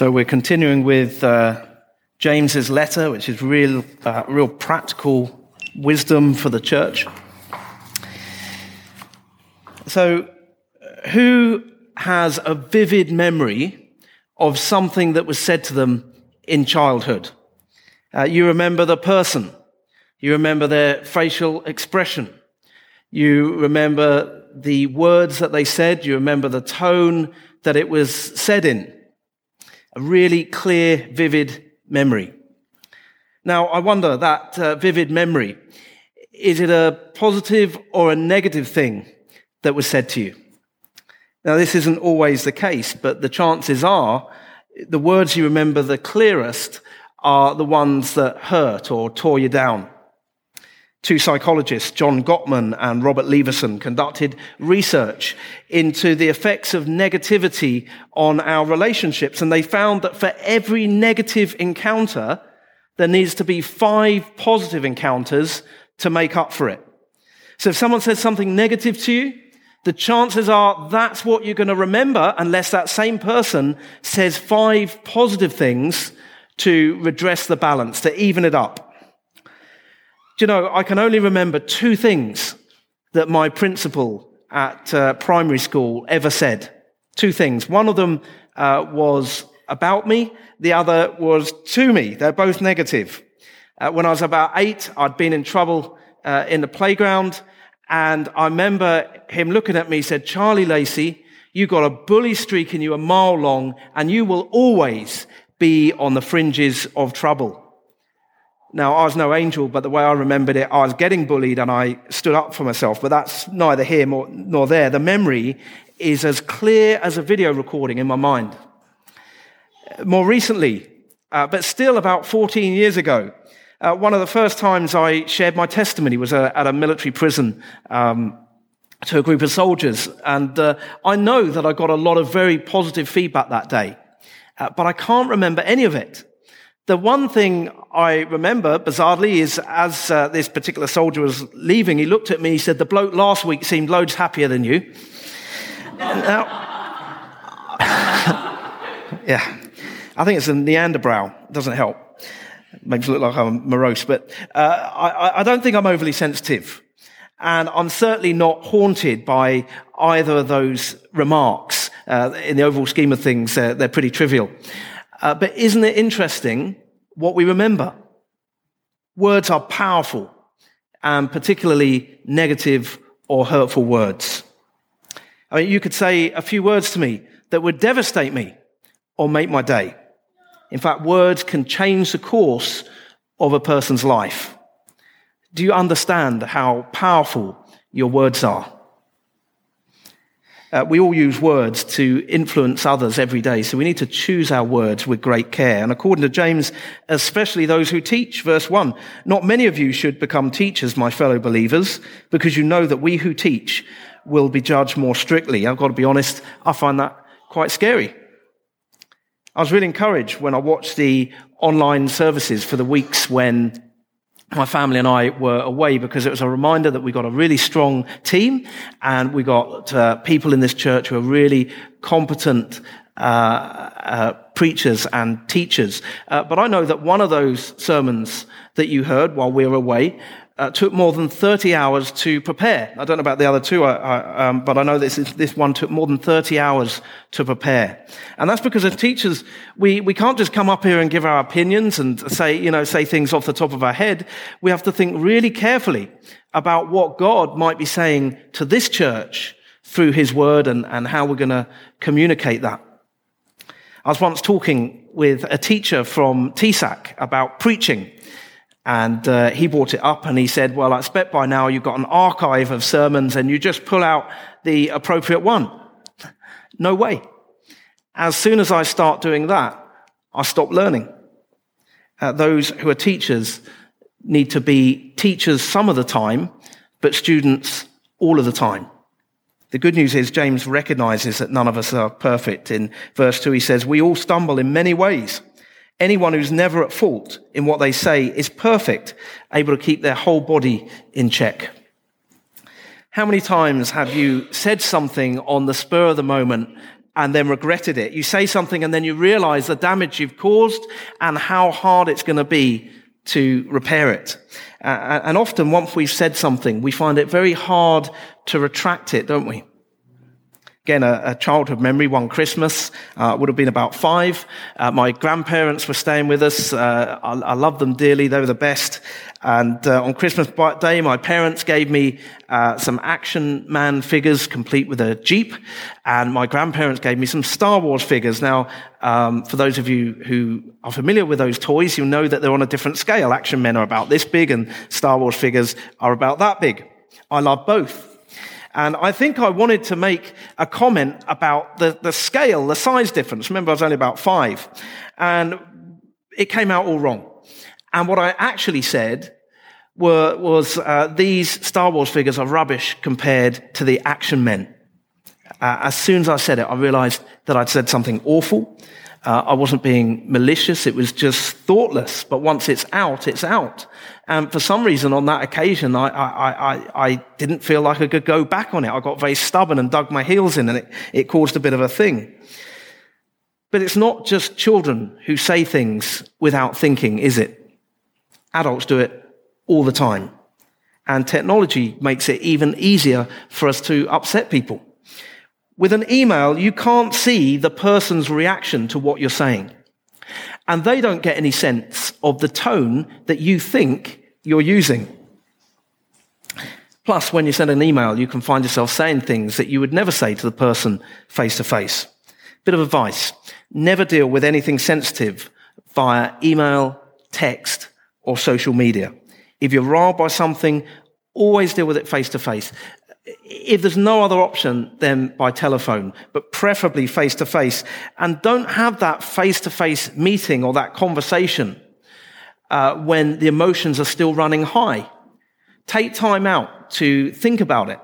So we're continuing with uh, James's letter, which is real, uh, real practical wisdom for the church. So, who has a vivid memory of something that was said to them in childhood? Uh, you remember the person. You remember their facial expression. You remember the words that they said. You remember the tone that it was said in a really clear, vivid memory. Now, I wonder that uh, vivid memory, is it a positive or a negative thing that was said to you? Now, this isn't always the case, but the chances are the words you remember the clearest are the ones that hurt or tore you down. Two psychologists, John Gottman and Robert Levenson, conducted research into the effects of negativity on our relationships. And they found that for every negative encounter, there needs to be five positive encounters to make up for it. So if someone says something negative to you, the chances are that's what you're going to remember unless that same person says five positive things to redress the balance, to even it up you know, I can only remember two things that my principal at uh, primary school ever said. Two things. One of them uh, was about me. The other was to me. They're both negative. Uh, when I was about eight, I'd been in trouble uh, in the playground. And I remember him looking at me, he said, Charlie Lacey, you've got a bully streak in you a mile long and you will always be on the fringes of trouble. Now, I was no angel, but the way I remembered it, I was getting bullied and I stood up for myself, but that's neither here nor there. The memory is as clear as a video recording in my mind. More recently, uh, but still about 14 years ago, uh, one of the first times I shared my testimony was uh, at a military prison um, to a group of soldiers. And uh, I know that I got a lot of very positive feedback that day, uh, but I can't remember any of it. The one thing I remember, bizarrely, is as uh, this particular soldier was leaving, he looked at me, he said, The bloke last week seemed loads happier than you. now, yeah, I think it's a Neanderbrow. It doesn't help. It makes it look like I'm morose, but uh, I, I don't think I'm overly sensitive. And I'm certainly not haunted by either of those remarks. Uh, in the overall scheme of things, uh, they're pretty trivial. Uh, but isn't it interesting what we remember? Words are powerful, and particularly negative or hurtful words. I mean, you could say a few words to me that would devastate me or make my day. In fact, words can change the course of a person's life. Do you understand how powerful your words are? Uh, we all use words to influence others every day, so we need to choose our words with great care. And according to James, especially those who teach, verse 1, not many of you should become teachers, my fellow believers, because you know that we who teach will be judged more strictly. I've got to be honest, I find that quite scary. I was really encouraged when I watched the online services for the weeks when my family and I were away because it was a reminder that we got a really strong team and we got uh, people in this church who are really competent uh, uh, preachers and teachers. Uh, but I know that one of those sermons that you heard while we were away uh, took more than 30 hours to prepare. I don't know about the other two, um, but I know this, this one took more than 30 hours to prepare. And that's because as teachers, we, we can't just come up here and give our opinions and say, you know, say things off the top of our head. We have to think really carefully about what God might be saying to this church through his word and, and how we're going to communicate that. I was once talking with a teacher from TSAC about preaching. And uh, he brought it up and he said, Well, I expect by now you've got an archive of sermons and you just pull out the appropriate one. no way. As soon as I start doing that, I stop learning. Uh, those who are teachers need to be teachers some of the time, but students all of the time. The good news is James recognizes that none of us are perfect. In verse 2, he says, We all stumble in many ways. Anyone who's never at fault in what they say is perfect, able to keep their whole body in check. How many times have you said something on the spur of the moment and then regretted it. You say something and then you realize the damage you've caused and how hard it's going to be to repair it. Uh, and often once we've said something, we find it very hard to retract it, don't we? Again, a, a childhood memory, one Christmas, uh, would have been about five. Uh, my grandparents were staying with us. Uh, I, I love them dearly. They were the best. And uh, on Christmas Day, my parents gave me uh, some Action Man figures, complete with a Jeep. And my grandparents gave me some Star Wars figures. Now, um, for those of you who are familiar with those toys, you'll know that they're on a different scale. Action Men are about this big and Star Wars figures are about that big. I love both. And I think I wanted to make a comment about the, the scale, the size difference. Remember, I was only about five. And it came out all wrong. And what I actually said were, was uh, these Star Wars figures are rubbish compared to the action men. Uh, as soon as I said it, I realized that I'd said something awful. Uh, I wasn't being malicious. It was just thoughtless. But once it's out, it's out. And for some reason on that occasion, I, I, I, I didn't feel like I could go back on it. I got very stubborn and dug my heels in and it, it caused a bit of a thing. But it's not just children who say things without thinking, is it? Adults do it all the time. And technology makes it even easier for us to upset people. With an email, you can't see the person's reaction to what you're saying. And they don't get any sense of the tone that you think you're using. Plus, when you send an email, you can find yourself saying things that you would never say to the person face to face. Bit of advice. Never deal with anything sensitive via email, text, or social media. If you're riled by something, always deal with it face to face if there's no other option, then by telephone, but preferably face to face. And don't have that face to face meeting or that conversation uh, when the emotions are still running high. Take time out to think about it,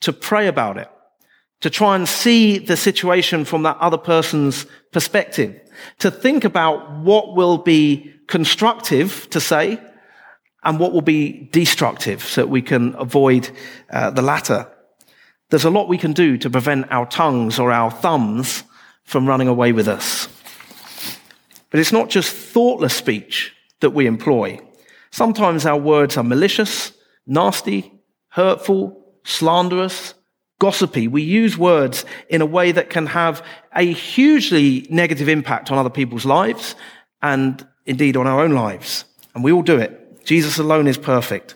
to pray about it, to try and see the situation from that other person's perspective, to think about what will be constructive to say and what will be destructive so that we can avoid uh, the latter. There's a lot we can do to prevent our tongues or our thumbs from running away with us. But it's not just thoughtless speech that we employ. Sometimes our words are malicious, nasty, hurtful, slanderous, gossipy. We use words in a way that can have a hugely negative impact on other people's lives and indeed on our own lives. And we all do it. Jesus alone is perfect.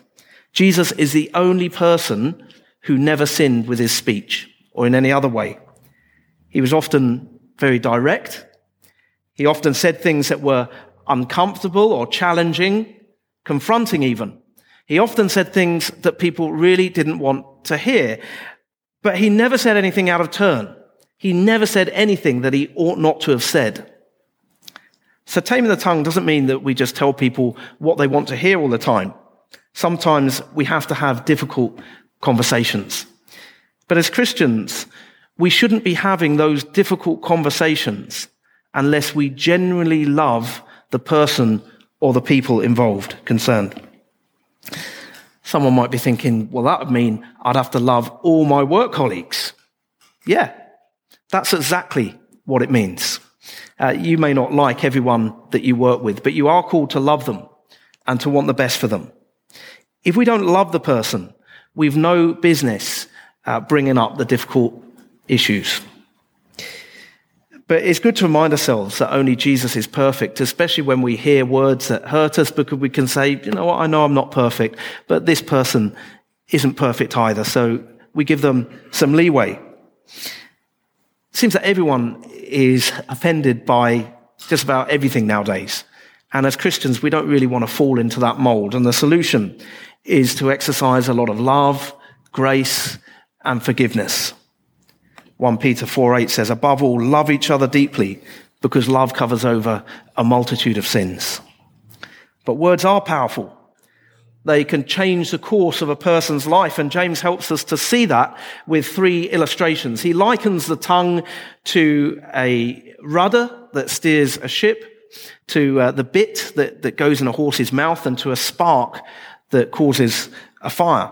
Jesus is the only person who never sinned with his speech or in any other way. He was often very direct. He often said things that were uncomfortable or challenging, confronting even. He often said things that people really didn't want to hear. But he never said anything out of turn. He never said anything that he ought not to have said. So taming the tongue doesn't mean that we just tell people what they want to hear all the time. Sometimes we have to have difficult conversations. But as Christians, we shouldn't be having those difficult conversations unless we genuinely love the person or the people involved, concerned. Someone might be thinking, well, that would mean I'd have to love all my work colleagues. Yeah, that's exactly what it means. Uh, you may not like everyone that you work with, but you are called to love them and to want the best for them. If we don't love the person, we've no business uh, bringing up the difficult issues. But it's good to remind ourselves that only Jesus is perfect, especially when we hear words that hurt us, because we can say, you know what, I know I'm not perfect, but this person isn't perfect either. So we give them some leeway. Seems that everyone is offended by just about everything nowadays. And as Christians, we don't really want to fall into that mold. And the solution is to exercise a lot of love, grace, and forgiveness. 1 Peter 4 8 says, above all, love each other deeply because love covers over a multitude of sins. But words are powerful. They can change the course of a person's life. And James helps us to see that with three illustrations. He likens the tongue to a rudder that steers a ship, to uh, the bit that, that goes in a horse's mouth, and to a spark that causes a fire.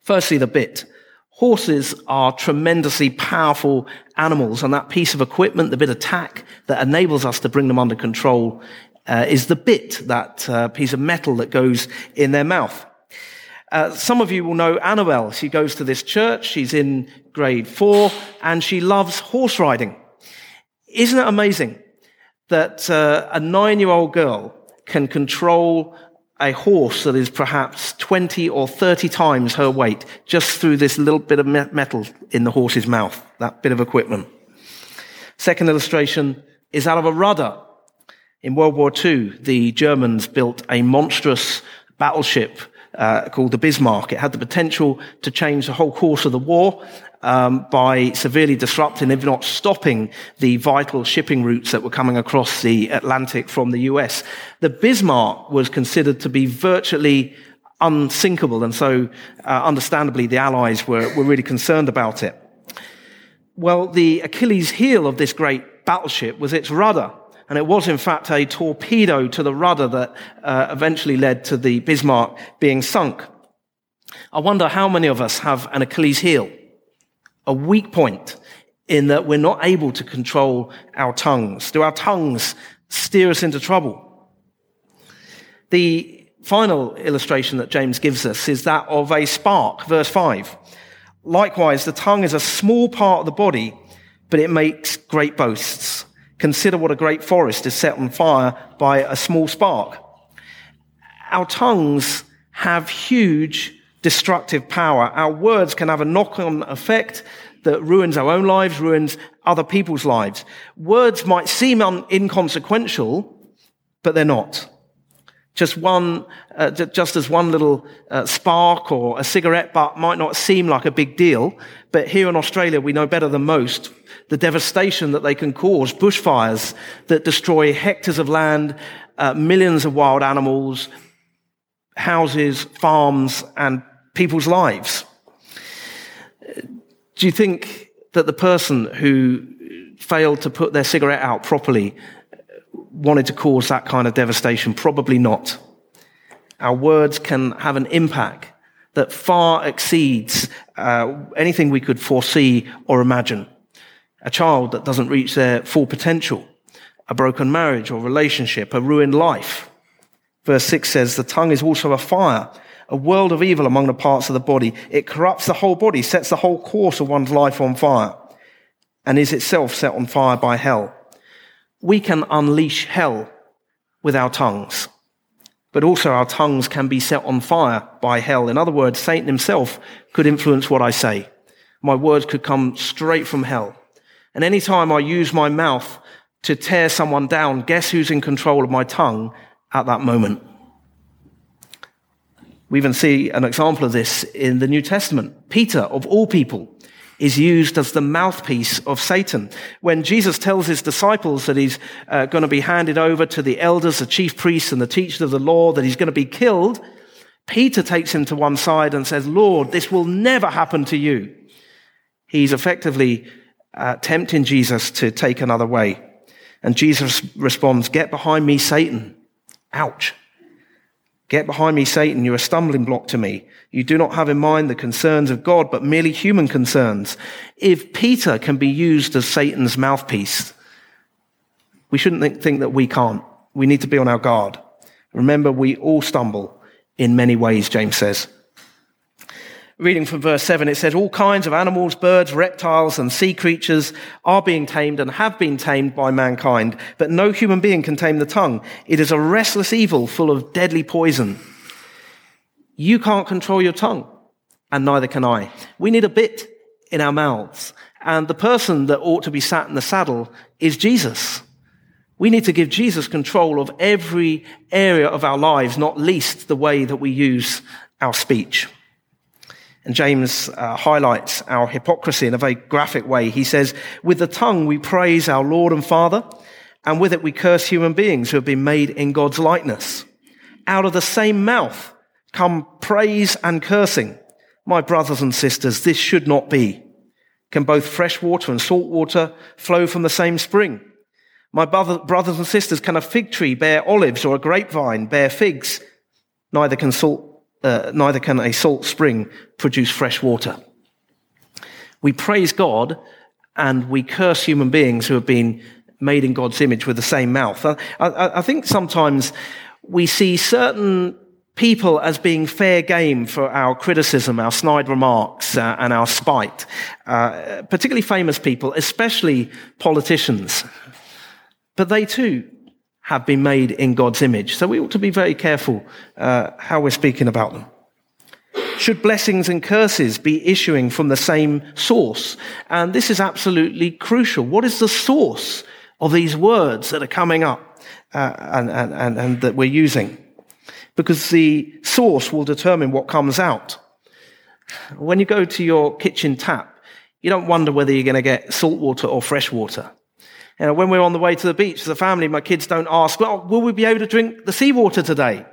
Firstly, the bit. Horses are tremendously powerful animals, and that piece of equipment, the bit of tack that enables us to bring them under control, uh, is the bit, that uh, piece of metal that goes in their mouth. Uh, some of you will know Annabelle. She goes to this church. She's in grade four, and she loves horse riding. Isn't it amazing that uh, a nine-year-old girl can control a horse that is perhaps 20 or 30 times her weight just through this little bit of metal in the horse's mouth, that bit of equipment. Second illustration is out of a rudder. In World War II, the Germans built a monstrous battleship uh, called the Bismarck. It had the potential to change the whole course of the war um, by severely disrupting, if not stopping, the vital shipping routes that were coming across the Atlantic from the US. The Bismarck was considered to be virtually unsinkable, and so, uh, understandably, the Allies were, were really concerned about it. Well, the Achilles heel of this great battleship was its rudder. And it was, in fact, a torpedo to the rudder that uh, eventually led to the Bismarck being sunk. I wonder how many of us have an Achilles heel a weak point in that we're not able to control our tongues. Do our tongues steer us into trouble? The final illustration that James gives us is that of a spark, verse 5. Likewise, the tongue is a small part of the body, but it makes great boasts. Consider what a great forest is set on fire by a small spark. Our tongues have huge destructive power. Our words can have a knock-on effect that ruins our own lives, ruins other people's lives. Words might seem un- inconsequential, but they're not. Just one, uh, just as one little uh, spark or a cigarette butt might not seem like a big deal, but here in Australia we know better than most the devastation that they can cause, bushfires that destroy hectares of land, uh, millions of wild animals, houses, farms, and people's lives. Do you think that the person who failed to put their cigarette out properly wanted to cause that kind of devastation? Probably not. Our words can have an impact that far exceeds uh, anything we could foresee or imagine. A child that doesn't reach their full potential, a broken marriage or relationship, a ruined life. Verse 6 says, The tongue is also a fire, a world of evil among the parts of the body. It corrupts the whole body, sets the whole course of one's life on fire, and is itself set on fire by hell. We can unleash hell with our tongues, but also our tongues can be set on fire by hell. In other words, Satan himself could influence what I say. My words could come straight from hell. And any time I use my mouth to tear someone down, guess who's in control of my tongue at that moment? We even see an example of this in the New Testament. Peter, of all people, is used as the mouthpiece of Satan. When Jesus tells his disciples that he's uh, going to be handed over to the elders, the chief priests, and the teachers of the law, that he's going to be killed, Peter takes him to one side and says, Lord, this will never happen to you. He's effectively uh, tempting Jesus to take another way. And Jesus responds, Get behind me, Satan. Ouch. Get behind me, Satan. You're a stumbling block to me. You do not have in mind the concerns of God, but merely human concerns. If Peter can be used as Satan's mouthpiece, we shouldn't think that we can't. We need to be on our guard. Remember, we all stumble in many ways, James says. Reading from verse 7, it says, All kinds of animals, birds, reptiles, and sea creatures are being tamed and have been tamed by mankind, but no human being can tame the tongue. It is a restless evil full of deadly poison. You can't control your tongue, and neither can I. We need a bit in our mouths, and the person that ought to be sat in the saddle is Jesus. We need to give Jesus control of every area of our lives, not least the way that we use our speech. And James uh, highlights our hypocrisy in a very graphic way. He says, with the tongue we praise our Lord and Father, and with it we curse human beings who have been made in God's likeness. Out of the same mouth come praise and cursing. My brothers and sisters, this should not be. Can both fresh water and salt water flow from the same spring? My brother, brothers and sisters, can a fig tree bear olives or a grapevine bear figs? Neither can salt uh, neither can a salt spring produce fresh water. We praise God and we curse human beings who have been made in God's image with the same mouth. I, I, I think sometimes we see certain people as being fair game for our criticism, our snide remarks, uh, and our spite. Uh, particularly famous people, especially politicians. But they too have been made in God's image. So we ought to be very careful uh, how we're speaking about them. Should blessings and curses be issuing from the same source? And this is absolutely crucial. What is the source of these words that are coming up uh, and, and, and, and that we're using? Because the source will determine what comes out. When you go to your kitchen tap, you don't wonder whether you're going to get salt water or fresh water. You know, when we're on the way to the beach as a family, my kids don't ask, well, will we be able to drink the seawater today?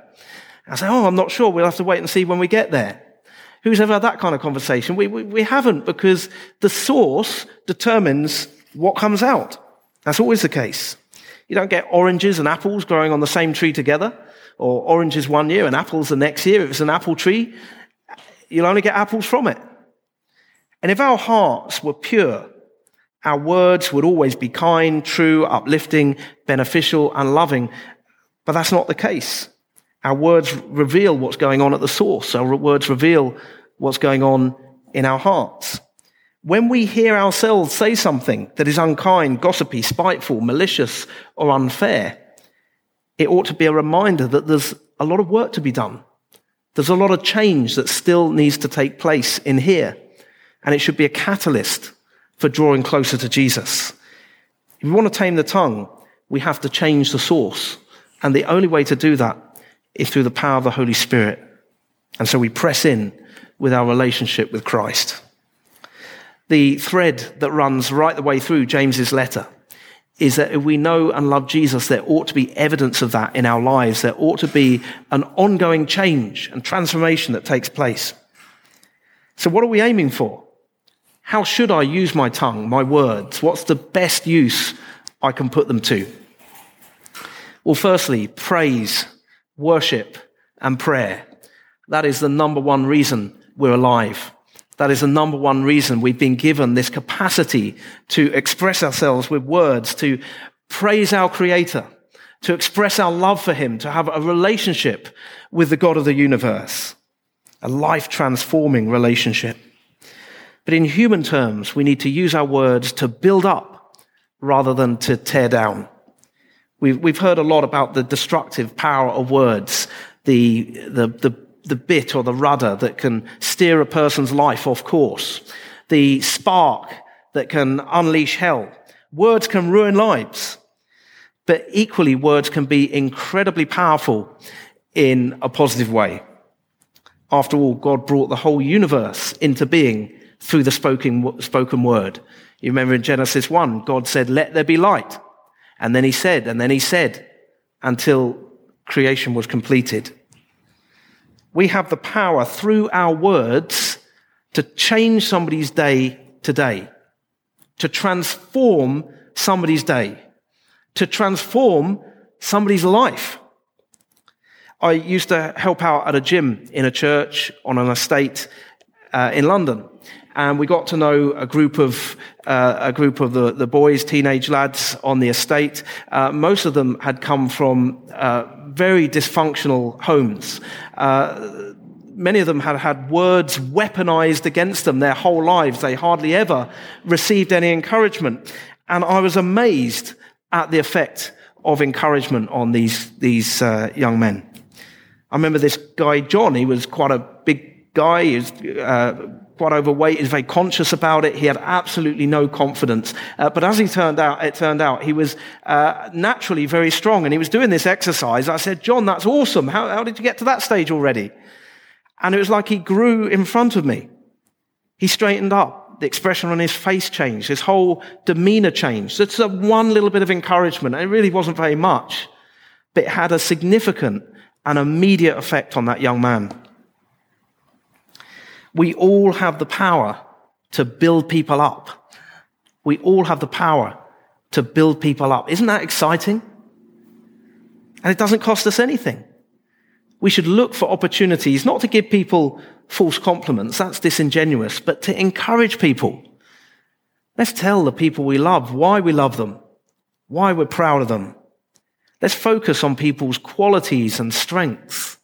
I say, oh, I'm not sure. We'll have to wait and see when we get there. Who's ever had that kind of conversation? We, we, we haven't because the source determines what comes out. That's always the case. You don't get oranges and apples growing on the same tree together, or oranges one year and apples the next year. If it's an apple tree, you'll only get apples from it. And if our hearts were pure, our words would always be kind, true, uplifting, beneficial, and loving. But that's not the case. Our words reveal what's going on at the source. Our words reveal what's going on in our hearts. When we hear ourselves say something that is unkind, gossipy, spiteful, malicious, or unfair, it ought to be a reminder that there's a lot of work to be done. There's a lot of change that still needs to take place in here. And it should be a catalyst for drawing closer to Jesus. If we want to tame the tongue, we have to change the source. And the only way to do that is through the power of the Holy Spirit. And so we press in with our relationship with Christ. The thread that runs right the way through James's letter is that if we know and love Jesus, there ought to be evidence of that in our lives. There ought to be an ongoing change and transformation that takes place. So what are we aiming for? How should I use my tongue, my words? What's the best use I can put them to? Well, firstly, praise, worship, and prayer. That is the number one reason we're alive. That is the number one reason we've been given this capacity to express ourselves with words, to praise our Creator, to express our love for Him, to have a relationship with the God of the universe, a life transforming relationship. But in human terms, we need to use our words to build up rather than to tear down. We've, we've heard a lot about the destructive power of words, the, the, the, the bit or the rudder that can steer a person's life off course, the spark that can unleash hell. Words can ruin lives, but equally words can be incredibly powerful in a positive way. After all, God brought the whole universe into being through the spoken, spoken word. You remember in Genesis 1, God said, let there be light. And then he said, and then he said, until creation was completed. We have the power through our words to change somebody's day today, to transform somebody's day, to transform somebody's life. I used to help out at a gym in a church on an estate uh, in London and we got to know a group of uh, a group of the, the boys, teenage lads on the estate. Uh, most of them had come from uh, very dysfunctional homes. Uh, many of them had had words weaponized against them their whole lives. They hardly ever received any encouragement, and I was amazed at the effect of encouragement on these these uh, young men. I remember this guy John. He was quite a big guy. Was uh, quite overweight, is very conscious about it. He had absolutely no confidence. Uh, but as he turned out, it turned out he was uh, naturally very strong and he was doing this exercise. I said, John, that's awesome. How, how did you get to that stage already? And it was like he grew in front of me. He straightened up. The expression on his face changed. His whole demeanor changed. It's a one little bit of encouragement. It really wasn't very much, but it had a significant and immediate effect on that young man we all have the power to build people up. We all have the power to build people up. Isn't that exciting? And it doesn't cost us anything. We should look for opportunities, not to give people false compliments, that's disingenuous, but to encourage people, Let's tell the people we love why we love them, why we're proud of them. Let's focus on people's qualities and strengths.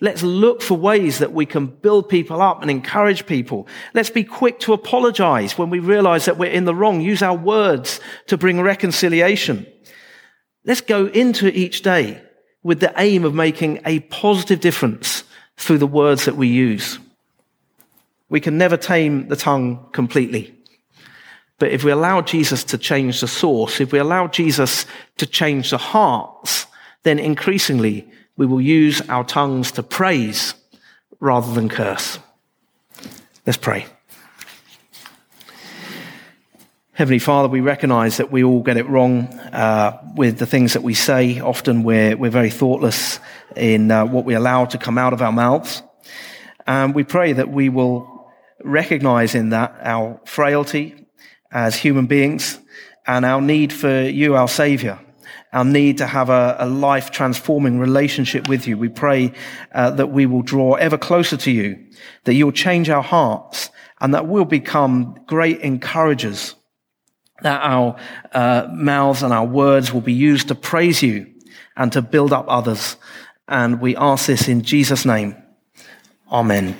Let's look for ways that we can build people up and encourage people. Let's be quick to apologize when we realize that we're in the wrong. Use our words to bring reconciliation. Let's go into each day with the aim of making a positive difference through the words that we use. We can never tame the tongue completely. But if we allow Jesus to change the source, if we allow Jesus to change the hearts, then increasingly we will use our tongues to praise rather than curse. Let's pray. Heavenly Father, we recognize that we all get it wrong uh, with the things that we say. Often we're, we're very thoughtless in uh, what we allow to come out of our mouths. And we pray that we will recognize in that our frailty as human beings and our need for you, our Savior, our need to have a, a life transforming relationship with you. We pray uh, that we will draw ever closer to you, that you'll change our hearts, and that we'll become great encouragers, that our uh, mouths and our words will be used to praise you and to build up others. And we ask this in Jesus' name. Amen.